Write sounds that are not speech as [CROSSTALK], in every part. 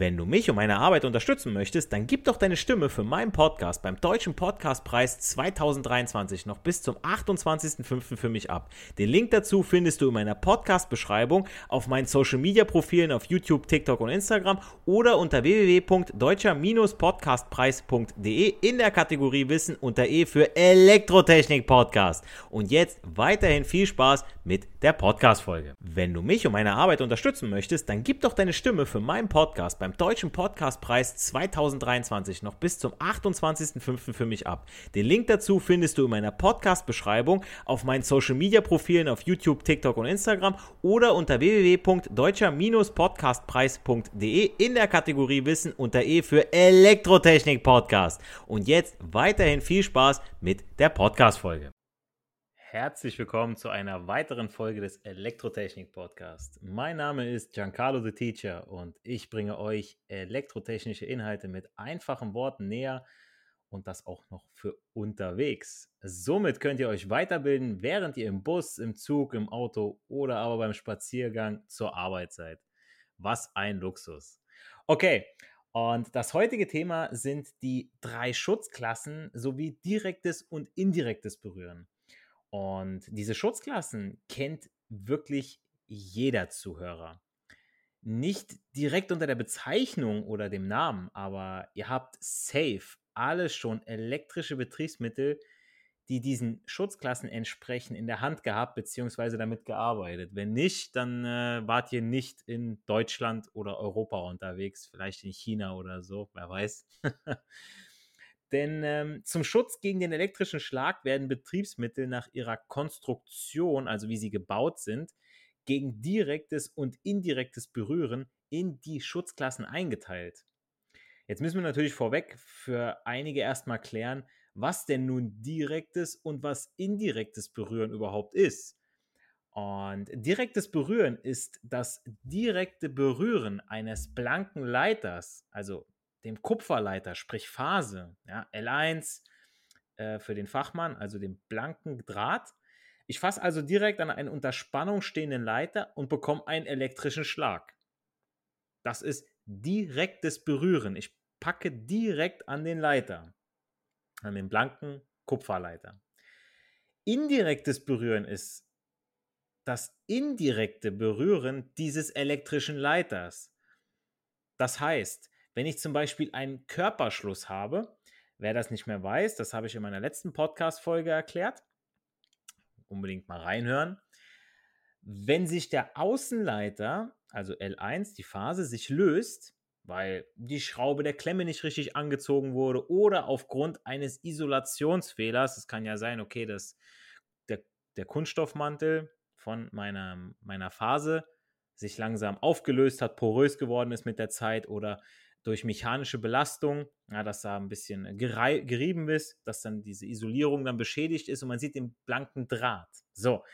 Wenn du mich und meine Arbeit unterstützen möchtest, dann gib doch deine Stimme für meinen Podcast beim Deutschen Podcastpreis 2023 noch bis zum 28.05. für mich ab. Den Link dazu findest du in meiner Podcast-Beschreibung auf meinen Social-Media-Profilen auf YouTube, TikTok und Instagram oder unter www.deutscher-podcastpreis.de in der Kategorie Wissen unter E für Elektrotechnik Podcast. Und jetzt weiterhin viel Spaß mit der Podcast-Folge. Wenn du mich und meine Arbeit unterstützen möchtest, dann gib doch deine Stimme für meinen Podcast beim Deutschen Podcastpreis 2023 noch bis zum 28.05. für mich ab. Den Link dazu findest du in meiner Podcast-Beschreibung auf meinen Social-Media-Profilen auf YouTube, TikTok und Instagram oder unter www.deutscher-podcastpreis.de in der Kategorie Wissen unter E für Elektrotechnik Podcast. Und jetzt weiterhin viel Spaß mit der Podcast-Folge. Herzlich willkommen zu einer weiteren Folge des Elektrotechnik Podcasts. Mein Name ist Giancarlo the Teacher und ich bringe euch elektrotechnische Inhalte mit einfachen Worten näher und das auch noch für unterwegs. Somit könnt ihr euch weiterbilden, während ihr im Bus, im Zug, im Auto oder aber beim Spaziergang zur Arbeit seid. Was ein Luxus. Okay, und das heutige Thema sind die drei Schutzklassen sowie direktes und indirektes Berühren. Und diese Schutzklassen kennt wirklich jeder Zuhörer. Nicht direkt unter der Bezeichnung oder dem Namen, aber ihr habt safe alle schon elektrische Betriebsmittel, die diesen Schutzklassen entsprechen, in der Hand gehabt bzw. damit gearbeitet. Wenn nicht, dann äh, wart ihr nicht in Deutschland oder Europa unterwegs, vielleicht in China oder so, wer weiß. [LAUGHS] Denn ähm, zum Schutz gegen den elektrischen Schlag werden Betriebsmittel nach ihrer Konstruktion, also wie sie gebaut sind, gegen direktes und indirektes Berühren in die Schutzklassen eingeteilt. Jetzt müssen wir natürlich vorweg für einige erstmal klären, was denn nun direktes und was indirektes Berühren überhaupt ist. Und direktes Berühren ist das direkte Berühren eines blanken Leiters, also dem Kupferleiter, sprich Phase, ja, L1 äh, für den Fachmann, also dem blanken Draht. Ich fasse also direkt an einen unter Spannung stehenden Leiter und bekomme einen elektrischen Schlag. Das ist direktes Berühren. Ich packe direkt an den Leiter, an den blanken Kupferleiter. Indirektes Berühren ist das indirekte Berühren dieses elektrischen Leiters. Das heißt, wenn ich zum Beispiel einen Körperschluss habe, wer das nicht mehr weiß, das habe ich in meiner letzten Podcast-Folge erklärt. Unbedingt mal reinhören. Wenn sich der Außenleiter, also L1, die Phase, sich löst, weil die Schraube der Klemme nicht richtig angezogen wurde oder aufgrund eines Isolationsfehlers, es kann ja sein, okay, dass der, der Kunststoffmantel von meiner, meiner Phase sich langsam aufgelöst hat, porös geworden ist mit der Zeit oder durch mechanische Belastung, ja, dass da ein bisschen gerieben ist, dass dann diese Isolierung dann beschädigt ist und man sieht den blanken Draht. So.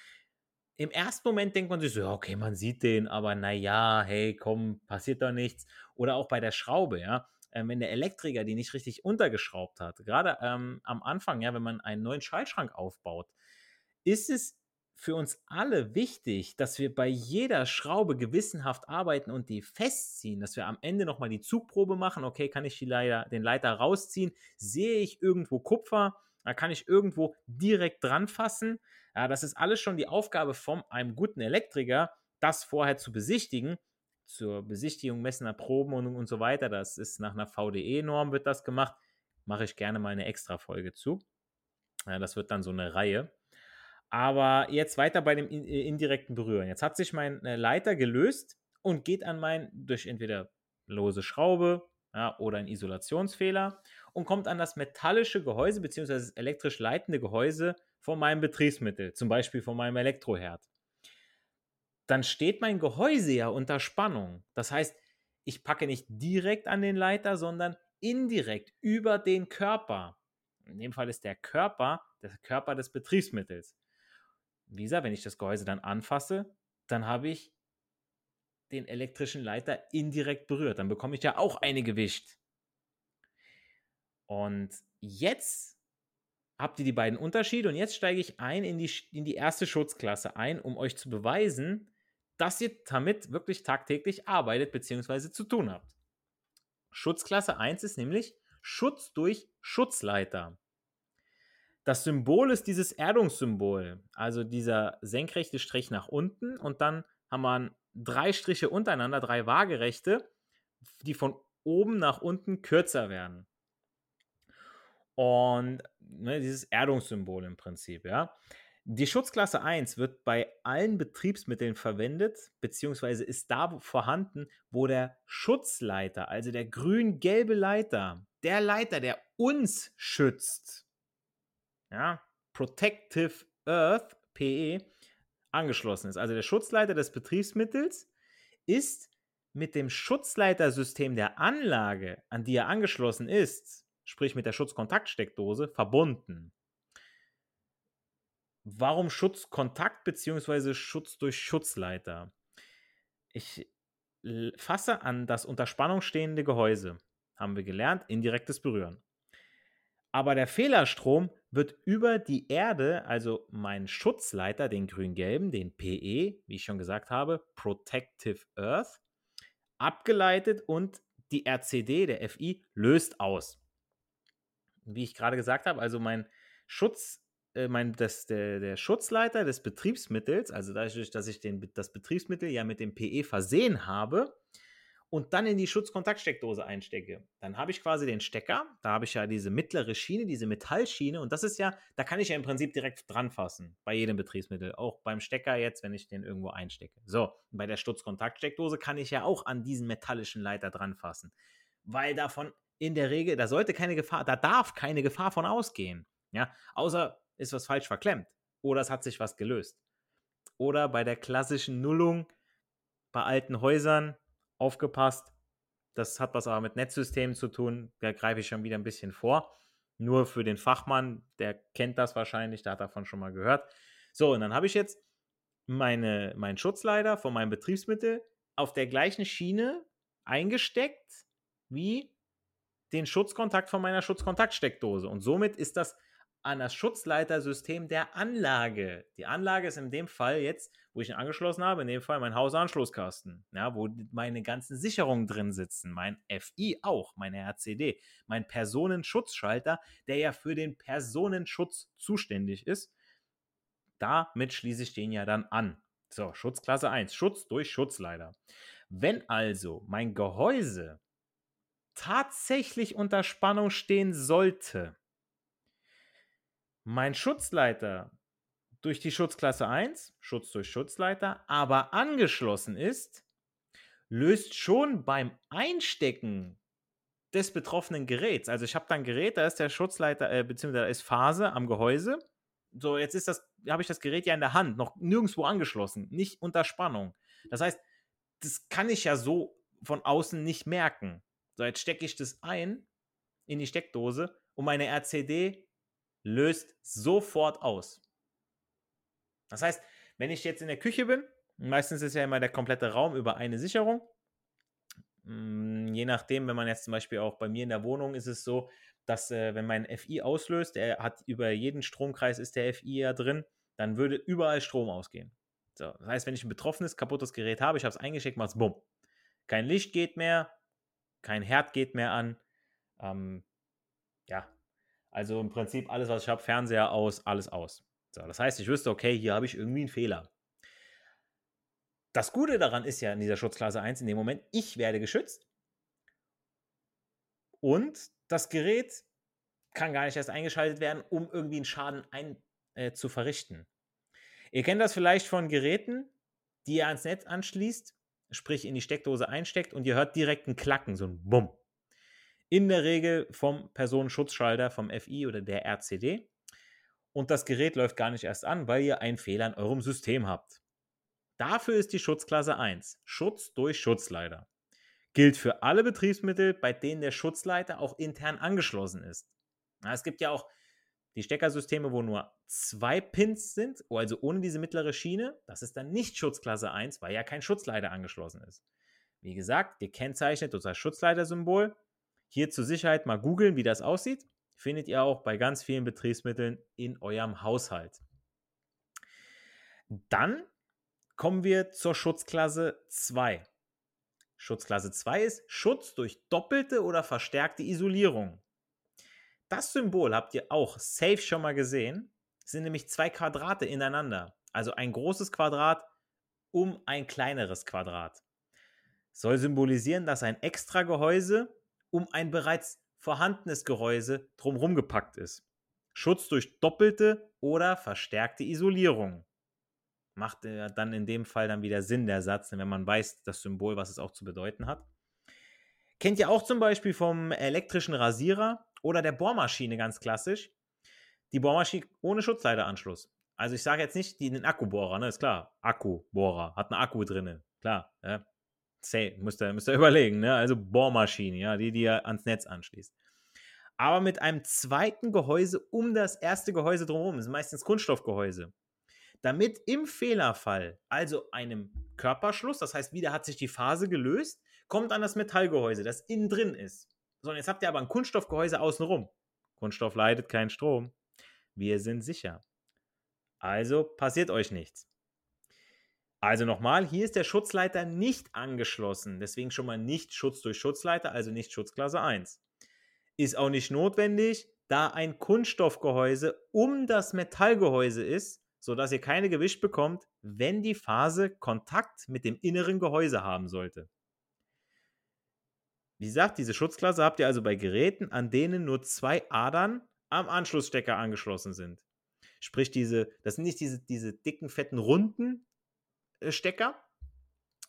Im ersten Moment denkt man sich so, okay, man sieht den, aber naja, hey, komm, passiert doch nichts. Oder auch bei der Schraube, ja. Ähm, wenn der Elektriker die nicht richtig untergeschraubt hat, gerade ähm, am Anfang, ja, wenn man einen neuen Schaltschrank aufbaut, ist es für uns alle wichtig, dass wir bei jeder Schraube gewissenhaft arbeiten und die festziehen, dass wir am Ende nochmal die Zugprobe machen. Okay, kann ich Leiter, den Leiter rausziehen? Sehe ich irgendwo Kupfer? Da kann ich irgendwo direkt dran fassen. Ja, das ist alles schon die Aufgabe von einem guten Elektriker, das vorher zu besichtigen. Zur Besichtigung messener Proben und, und so weiter. Das ist nach einer VDE-Norm wird das gemacht. Mache ich gerne mal eine extra Folge zu. Ja, das wird dann so eine Reihe. Aber jetzt weiter bei dem äh, indirekten Berühren. Jetzt hat sich mein äh, Leiter gelöst und geht an mein, durch entweder lose Schraube ja, oder ein Isolationsfehler und kommt an das metallische Gehäuse bzw. das elektrisch leitende Gehäuse von meinem Betriebsmittel, zum Beispiel von meinem Elektroherd. Dann steht mein Gehäuse ja unter Spannung. Das heißt, ich packe nicht direkt an den Leiter, sondern indirekt über den Körper. In dem Fall ist der Körper der Körper des Betriebsmittels. Wie gesagt, wenn ich das Gehäuse dann anfasse, dann habe ich den elektrischen Leiter indirekt berührt. Dann bekomme ich ja auch eine Gewicht. Und jetzt habt ihr die beiden Unterschiede und jetzt steige ich ein in die, in die erste Schutzklasse ein, um euch zu beweisen, dass ihr damit wirklich tagtäglich arbeitet bzw. zu tun habt. Schutzklasse 1 ist nämlich Schutz durch Schutzleiter. Das Symbol ist dieses Erdungssymbol, also dieser senkrechte Strich nach unten und dann haben wir drei Striche untereinander, drei waagerechte, die von oben nach unten kürzer werden. Und ne, dieses Erdungssymbol im Prinzip, ja. Die Schutzklasse 1 wird bei allen Betriebsmitteln verwendet, beziehungsweise ist da vorhanden, wo der Schutzleiter, also der grün-gelbe Leiter, der Leiter, der uns schützt, ja, Protective Earth, PE, angeschlossen ist. Also der Schutzleiter des Betriebsmittels ist mit dem Schutzleitersystem der Anlage, an die er angeschlossen ist, sprich mit der Schutzkontaktsteckdose, verbunden. Warum Schutzkontakt bzw. Schutz durch Schutzleiter? Ich fasse an das unter Spannung stehende Gehäuse, haben wir gelernt, indirektes Berühren. Aber der Fehlerstrom wird über die Erde, also mein Schutzleiter, den grün-gelben, den PE, wie ich schon gesagt habe, Protective Earth, abgeleitet und die RCD, der FI, löst aus. Wie ich gerade gesagt habe, also mein Schutz äh, mein, das, der, der Schutzleiter des Betriebsmittels, also dadurch, dass ich den, das Betriebsmittel ja mit dem PE versehen habe und dann in die Schutzkontaktsteckdose einstecke, dann habe ich quasi den Stecker, da habe ich ja diese mittlere Schiene, diese Metallschiene und das ist ja, da kann ich ja im Prinzip direkt dran fassen, bei jedem Betriebsmittel, auch beim Stecker jetzt, wenn ich den irgendwo einstecke. So, bei der Schutzkontaktsteckdose kann ich ja auch an diesen metallischen Leiter dran fassen, weil davon in der Regel, da sollte keine Gefahr, da darf keine Gefahr von ausgehen. Ja, außer ist was falsch verklemmt oder es hat sich was gelöst. Oder bei der klassischen Nullung bei alten Häusern aufgepasst. Das hat was aber mit Netzsystemen zu tun. Da greife ich schon wieder ein bisschen vor. Nur für den Fachmann, der kennt das wahrscheinlich, der hat davon schon mal gehört. So, und dann habe ich jetzt meine, meinen Schutzleiter von meinem Betriebsmittel auf der gleichen Schiene eingesteckt wie den Schutzkontakt von meiner Schutzkontaktsteckdose. Und somit ist das an das Schutzleitersystem der Anlage. Die Anlage ist in dem Fall jetzt, wo ich ihn angeschlossen habe, in dem Fall mein Hausanschlusskasten, ja, wo meine ganzen Sicherungen drin sitzen, mein FI auch, meine RCD, mein Personenschutzschalter, der ja für den Personenschutz zuständig ist. Damit schließe ich den ja dann an. So, Schutzklasse 1, Schutz durch Schutzleiter. Wenn also mein Gehäuse tatsächlich unter Spannung stehen sollte, mein Schutzleiter durch die Schutzklasse 1, Schutz durch Schutzleiter, aber angeschlossen ist, löst schon beim Einstecken des betroffenen Geräts, also ich habe da ein Gerät, da ist der Schutzleiter, äh, beziehungsweise da ist Phase am Gehäuse. So, jetzt ist das, habe ich das Gerät ja in der Hand, noch nirgendwo angeschlossen, nicht unter Spannung. Das heißt, das kann ich ja so von außen nicht merken. So, jetzt stecke ich das ein in die Steckdose und meine RCD löst sofort aus. Das heißt, wenn ich jetzt in der Küche bin, meistens ist ja immer der komplette Raum über eine Sicherung. Mm, je nachdem, wenn man jetzt zum Beispiel auch bei mir in der Wohnung ist es so, dass äh, wenn mein FI auslöst, der hat über jeden Stromkreis ist der FI ja drin, dann würde überall Strom ausgehen. So, das heißt, wenn ich ein betroffenes, kaputtes Gerät habe, ich habe es eingeschickt, macht es bumm. Kein Licht geht mehr, kein Herd geht mehr an. Ähm, ja, also im Prinzip alles, was ich habe, Fernseher aus, alles aus. So, das heißt, ich wüsste, okay, hier habe ich irgendwie einen Fehler. Das Gute daran ist ja in dieser Schutzklasse 1 in dem Moment, ich werde geschützt und das Gerät kann gar nicht erst eingeschaltet werden, um irgendwie einen Schaden ein, äh, zu verrichten. Ihr kennt das vielleicht von Geräten, die ihr ans Netz anschließt, sprich in die Steckdose einsteckt und ihr hört direkt ein Klacken, so ein Bumm in der Regel vom Personenschutzschalter vom FI oder der RCD. Und das Gerät läuft gar nicht erst an, weil ihr einen Fehler in eurem System habt. Dafür ist die Schutzklasse 1, Schutz durch Schutzleiter. Gilt für alle Betriebsmittel, bei denen der Schutzleiter auch intern angeschlossen ist. es gibt ja auch die Steckersysteme, wo nur zwei Pins sind, also ohne diese mittlere Schiene. Das ist dann nicht Schutzklasse 1, weil ja kein Schutzleiter angeschlossen ist. Wie gesagt, gekennzeichnet durch das Schutzleitersymbol hier zur Sicherheit mal googeln, wie das aussieht. Findet ihr auch bei ganz vielen Betriebsmitteln in eurem Haushalt. Dann kommen wir zur Schutzklasse 2. Schutzklasse 2 ist Schutz durch doppelte oder verstärkte Isolierung. Das Symbol habt ihr auch safe schon mal gesehen. Es sind nämlich zwei Quadrate ineinander. Also ein großes Quadrat um ein kleineres Quadrat. Soll symbolisieren, dass ein extra Gehäuse um ein bereits vorhandenes Gehäuse drumherum gepackt ist. Schutz durch doppelte oder verstärkte Isolierung. Macht äh, dann in dem Fall dann wieder Sinn, der Satz, wenn man weiß, das Symbol, was es auch zu bedeuten hat. Kennt ihr auch zum Beispiel vom elektrischen Rasierer oder der Bohrmaschine ganz klassisch. Die Bohrmaschine ohne Schutzleiteranschluss. Also ich sage jetzt nicht die, den Akkubohrer, ne, ist klar. Akkubohrer, hat einen Akku drin, klar. Ja. Say, müsst ihr, müsst ihr [LAUGHS] überlegen, ne? Also Bohrmaschine, ja, die, die ihr ans Netz anschließt. Aber mit einem zweiten Gehäuse um das erste Gehäuse drumherum, das ist meistens Kunststoffgehäuse. Damit im Fehlerfall, also einem Körperschluss, das heißt, wieder hat sich die Phase gelöst, kommt an das Metallgehäuse, das innen drin ist. So, und jetzt habt ihr aber ein Kunststoffgehäuse außenrum. Kunststoff leitet keinen Strom. Wir sind sicher. Also passiert euch nichts. Also nochmal, hier ist der Schutzleiter nicht angeschlossen. Deswegen schon mal nicht Schutz durch Schutzleiter, also nicht Schutzklasse 1. Ist auch nicht notwendig, da ein Kunststoffgehäuse um das Metallgehäuse ist, sodass ihr keine Gewicht bekommt, wenn die Phase Kontakt mit dem inneren Gehäuse haben sollte. Wie gesagt, diese Schutzklasse habt ihr also bei Geräten, an denen nur zwei Adern am Anschlussstecker angeschlossen sind. Sprich, diese, das sind nicht diese, diese dicken, fetten, runden Stecker,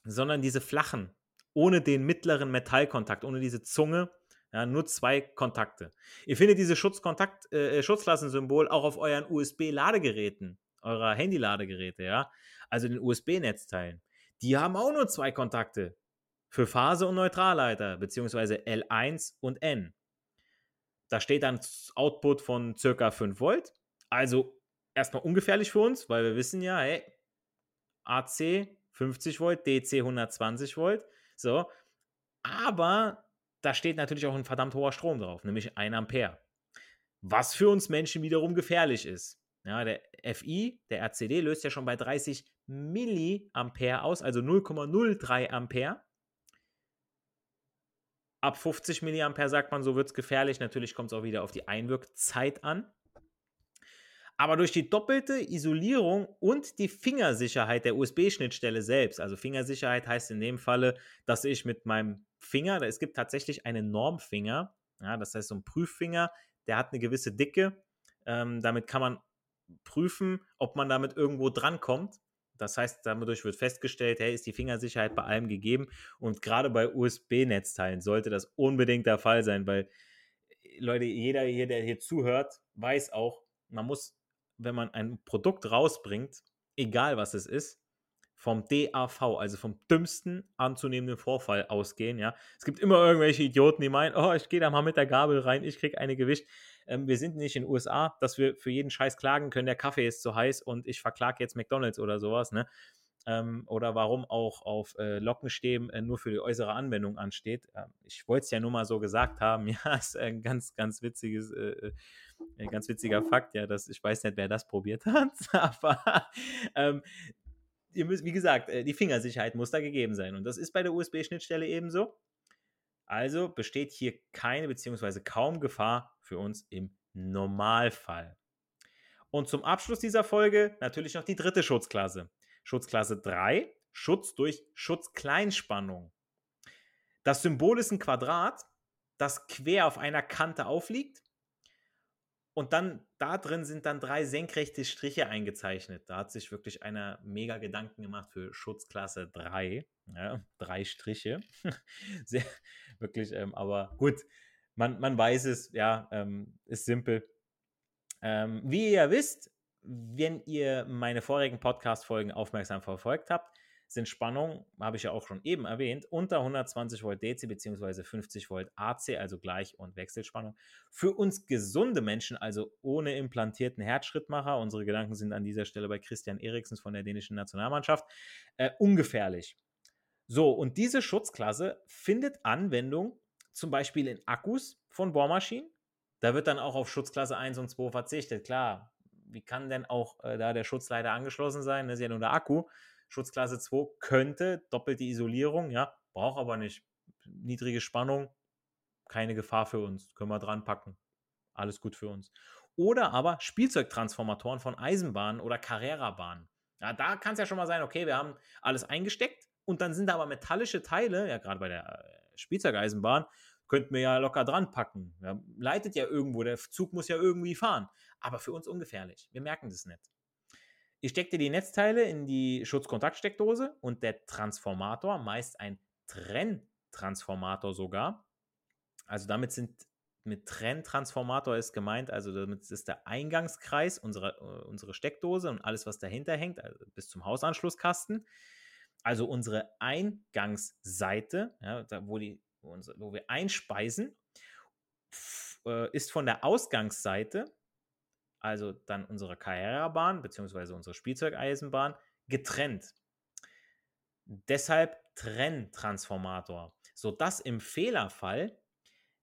sondern diese flachen, ohne den mittleren Metallkontakt, ohne diese Zunge, ja, nur zwei Kontakte. Ihr findet diese Schutzkontakt, äh, Schutzklassensymbol auch auf euren USB-Ladegeräten, eurer Handy-Ladegeräte, ja, also den USB-Netzteilen. Die haben auch nur zwei Kontakte für Phase und Neutralleiter, beziehungsweise L1 und N. Da steht dann Output von circa 5 Volt. Also erstmal ungefährlich für uns, weil wir wissen ja, hey, AC 50 Volt, DC 120 Volt. So. Aber da steht natürlich auch ein verdammt hoher Strom drauf, nämlich 1 Ampere. Was für uns Menschen wiederum gefährlich ist. Ja, der FI, der RCD, löst ja schon bei 30 Milliampere aus, also 0,03 Ampere. Ab 50 Milliampere sagt man, so wird es gefährlich. Natürlich kommt es auch wieder auf die Einwirkzeit an. Aber durch die doppelte Isolierung und die Fingersicherheit der USB-Schnittstelle selbst, also Fingersicherheit heißt in dem Falle, dass ich mit meinem Finger, es gibt tatsächlich einen Normfinger, ja, das heißt so ein Prüffinger, der hat eine gewisse Dicke. Ähm, damit kann man prüfen, ob man damit irgendwo drankommt. Das heißt, dadurch wird festgestellt, hey, ist die Fingersicherheit bei allem gegeben. Und gerade bei USB-Netzteilen sollte das unbedingt der Fall sein, weil, Leute, jeder hier, der hier zuhört, weiß auch, man muss wenn man ein Produkt rausbringt, egal was es ist, vom DAV, also vom dümmsten anzunehmenden Vorfall ausgehen, ja. Es gibt immer irgendwelche Idioten, die meinen, oh, ich gehe da mal mit der Gabel rein, ich kriege eine Gewicht. Ähm, wir sind nicht in den USA, dass wir für jeden Scheiß klagen können, der Kaffee ist zu heiß und ich verklage jetzt McDonalds oder sowas, ne ähm, oder warum auch auf äh, Lockenstäben äh, nur für die äußere Anwendung ansteht. Ähm, ich wollte es ja nur mal so gesagt haben. [LAUGHS] Ja, ist ein ganz, ganz witziges, äh, äh ganz witziger Fakt, ja, dass ich weiß nicht, wer das probiert hat, [LAUGHS] aber ähm, ihr müsst, wie gesagt, äh, die Fingersicherheit muss da gegeben sein. Und das ist bei der USB-Schnittstelle ebenso. Also besteht hier keine beziehungsweise kaum Gefahr für uns im Normalfall. Und zum Abschluss dieser Folge natürlich noch die dritte Schutzklasse. Schutzklasse 3, Schutz durch Schutzkleinspannung. Das Symbol ist ein Quadrat, das quer auf einer Kante aufliegt. Und dann da drin sind dann drei senkrechte Striche eingezeichnet. Da hat sich wirklich einer mega Gedanken gemacht für Schutzklasse 3. Ja, drei Striche. [LAUGHS] Sehr, wirklich, ähm, aber gut, man, man weiß es, ja, ähm, ist simpel. Ähm, wie ihr wisst, wenn ihr meine vorigen Podcast-Folgen aufmerksam verfolgt habt, sind Spannungen, habe ich ja auch schon eben erwähnt, unter 120 Volt DC bzw. 50 Volt AC, also Gleich- und Wechselspannung. Für uns gesunde Menschen, also ohne implantierten Herzschrittmacher, unsere Gedanken sind an dieser Stelle bei Christian Eriksens von der dänischen Nationalmannschaft, äh, ungefährlich. So, und diese Schutzklasse findet Anwendung zum Beispiel in Akkus von Bohrmaschinen. Da wird dann auch auf Schutzklasse 1 und 2 verzichtet. Klar, wie kann denn auch äh, da der Schutzleiter angeschlossen sein? Das ist ja nur der Akku. Schutzklasse 2 könnte doppelte Isolierung, ja, braucht aber nicht niedrige Spannung, keine Gefahr für uns, können wir dran packen. Alles gut für uns. Oder aber Spielzeugtransformatoren von Eisenbahnen oder Carrera-Bahnen. Ja, da kann es ja schon mal sein, okay, wir haben alles eingesteckt und dann sind da aber metallische Teile, ja, gerade bei der äh, Spielzeugeisenbahn, könnten wir ja locker dran packen. Ja, leitet ja irgendwo, der Zug muss ja irgendwie fahren. Aber für uns ungefährlich. Wir merken das nicht. Ich steckte die Netzteile in die Schutzkontaktsteckdose und der Transformator, meist ein Trenntransformator sogar. Also damit sind mit Trenntransformator ist gemeint, also damit ist der Eingangskreis unserer äh, unsere Steckdose und alles, was dahinter hängt, also bis zum Hausanschlusskasten. Also unsere Eingangsseite, ja, da, wo, die, wo, unsere, wo wir einspeisen, äh, ist von der Ausgangsseite also dann unsere Carrera-Bahn bzw. unsere Spielzeugeisenbahn, getrennt. Deshalb Trenntransformator, sodass im Fehlerfall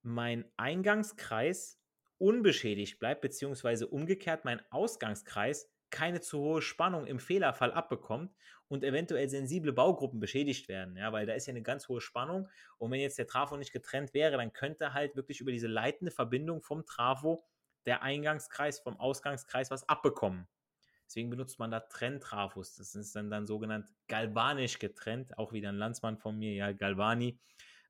mein Eingangskreis unbeschädigt bleibt, beziehungsweise umgekehrt mein Ausgangskreis keine zu hohe Spannung im Fehlerfall abbekommt und eventuell sensible Baugruppen beschädigt werden, ja, weil da ist ja eine ganz hohe Spannung und wenn jetzt der Trafo nicht getrennt wäre, dann könnte halt wirklich über diese leitende Verbindung vom Trafo der Eingangskreis vom Ausgangskreis was abbekommen. Deswegen benutzt man da Trenntrafos. Das ist dann, dann sogenannt galvanisch getrennt. Auch wieder ein Landsmann von mir, ja, Galvani.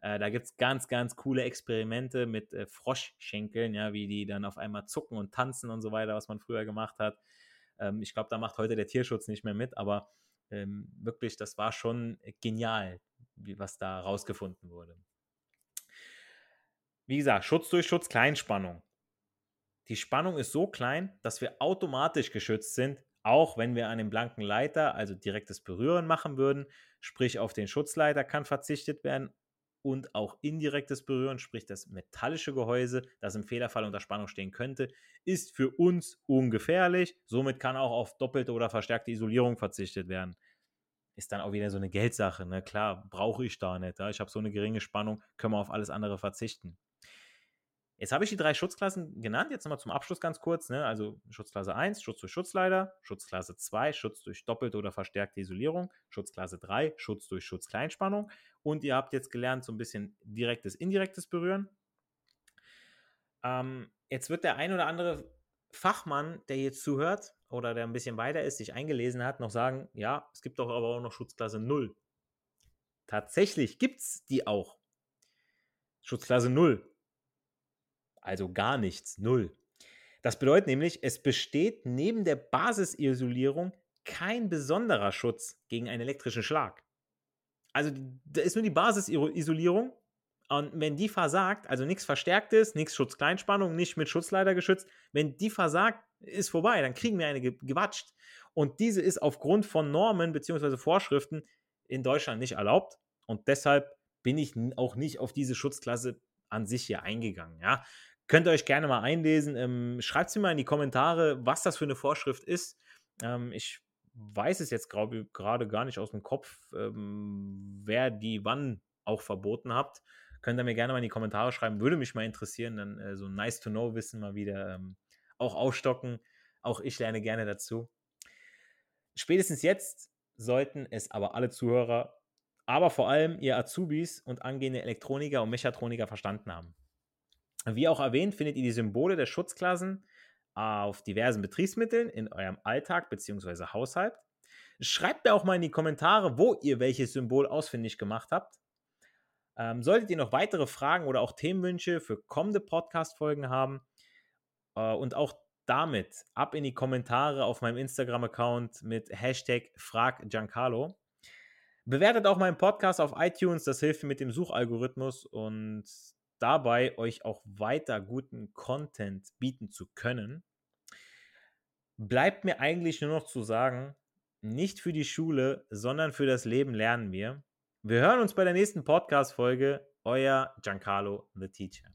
Äh, da gibt es ganz, ganz coole Experimente mit äh, Froschschenkeln, ja, wie die dann auf einmal zucken und tanzen und so weiter, was man früher gemacht hat. Ähm, ich glaube, da macht heute der Tierschutz nicht mehr mit, aber ähm, wirklich, das war schon genial, wie, was da rausgefunden wurde. Wie gesagt, Schutz durch Schutz, Kleinspannung. Die Spannung ist so klein, dass wir automatisch geschützt sind, auch wenn wir an dem blanken Leiter, also direktes Berühren machen würden, sprich auf den Schutzleiter kann verzichtet werden und auch indirektes Berühren, sprich das metallische Gehäuse, das im Fehlerfall unter Spannung stehen könnte, ist für uns ungefährlich. Somit kann auch auf doppelte oder verstärkte Isolierung verzichtet werden. Ist dann auch wieder so eine Geldsache. Ne? Klar, brauche ich da nicht. Ja? Ich habe so eine geringe Spannung, können wir auf alles andere verzichten. Jetzt habe ich die drei Schutzklassen genannt. Jetzt nochmal zum Abschluss ganz kurz. Ne? Also Schutzklasse 1, Schutz durch Schutzleiter. Schutzklasse 2, Schutz durch doppelte oder verstärkte Isolierung. Schutzklasse 3, Schutz durch Schutzkleinspannung. Und ihr habt jetzt gelernt, so ein bisschen direktes, indirektes Berühren. Ähm, jetzt wird der ein oder andere Fachmann, der jetzt zuhört oder der ein bisschen weiter ist, sich eingelesen hat, noch sagen, ja, es gibt doch aber auch noch Schutzklasse 0. Tatsächlich gibt es die auch. Schutzklasse 0 also gar nichts, null. Das bedeutet nämlich, es besteht neben der Basisisolierung kein besonderer Schutz gegen einen elektrischen Schlag. Also da ist nur die Basisisolierung und wenn die versagt, also nichts Verstärktes, nichts Schutzkleinspannung, nicht mit Schutzleiter geschützt, wenn die versagt, ist vorbei, dann kriegen wir eine gewatscht. Und diese ist aufgrund von Normen bzw. Vorschriften in Deutschland nicht erlaubt. Und deshalb bin ich auch nicht auf diese Schutzklasse an sich hier eingegangen. Ja, Könnt ihr euch gerne mal einlesen. Ähm, Schreibt es mir mal in die Kommentare, was das für eine Vorschrift ist. Ähm, ich weiß es jetzt gerade gar nicht aus dem Kopf, ähm, wer die wann auch verboten habt. Könnt ihr mir gerne mal in die Kommentare schreiben. Würde mich mal interessieren. Dann äh, so nice to know Wissen mal wieder ähm, auch aufstocken. Auch ich lerne gerne dazu. Spätestens jetzt sollten es aber alle Zuhörer, aber vor allem ihr Azubis und angehende Elektroniker und Mechatroniker verstanden haben. Wie auch erwähnt, findet ihr die Symbole der Schutzklassen auf diversen Betriebsmitteln in eurem Alltag bzw. Haushalt. Schreibt mir auch mal in die Kommentare, wo ihr welches Symbol ausfindig gemacht habt. Ähm, solltet ihr noch weitere Fragen oder auch Themenwünsche für kommende Podcast-Folgen haben äh, und auch damit ab in die Kommentare auf meinem Instagram-Account mit Hashtag FragGiancarlo. Bewertet auch meinen Podcast auf iTunes, das hilft mir mit dem Suchalgorithmus und dabei euch auch weiter guten Content bieten zu können, bleibt mir eigentlich nur noch zu sagen, nicht für die Schule, sondern für das Leben lernen wir. Wir hören uns bei der nächsten Podcast-Folge. Euer Giancarlo, the Teacher.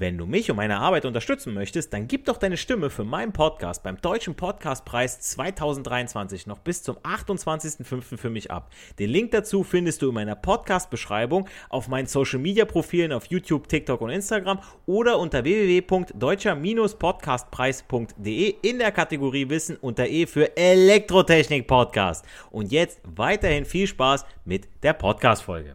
Wenn du mich und meine Arbeit unterstützen möchtest, dann gib doch deine Stimme für meinen Podcast beim Deutschen Podcastpreis 2023 noch bis zum 28.05. für mich ab. Den Link dazu findest du in meiner Podcast-Beschreibung auf meinen Social-Media-Profilen auf YouTube, TikTok und Instagram oder unter www.deutscher-podcastpreis.de in der Kategorie Wissen unter E für Elektrotechnik Podcast. Und jetzt weiterhin viel Spaß mit der Podcast-Folge.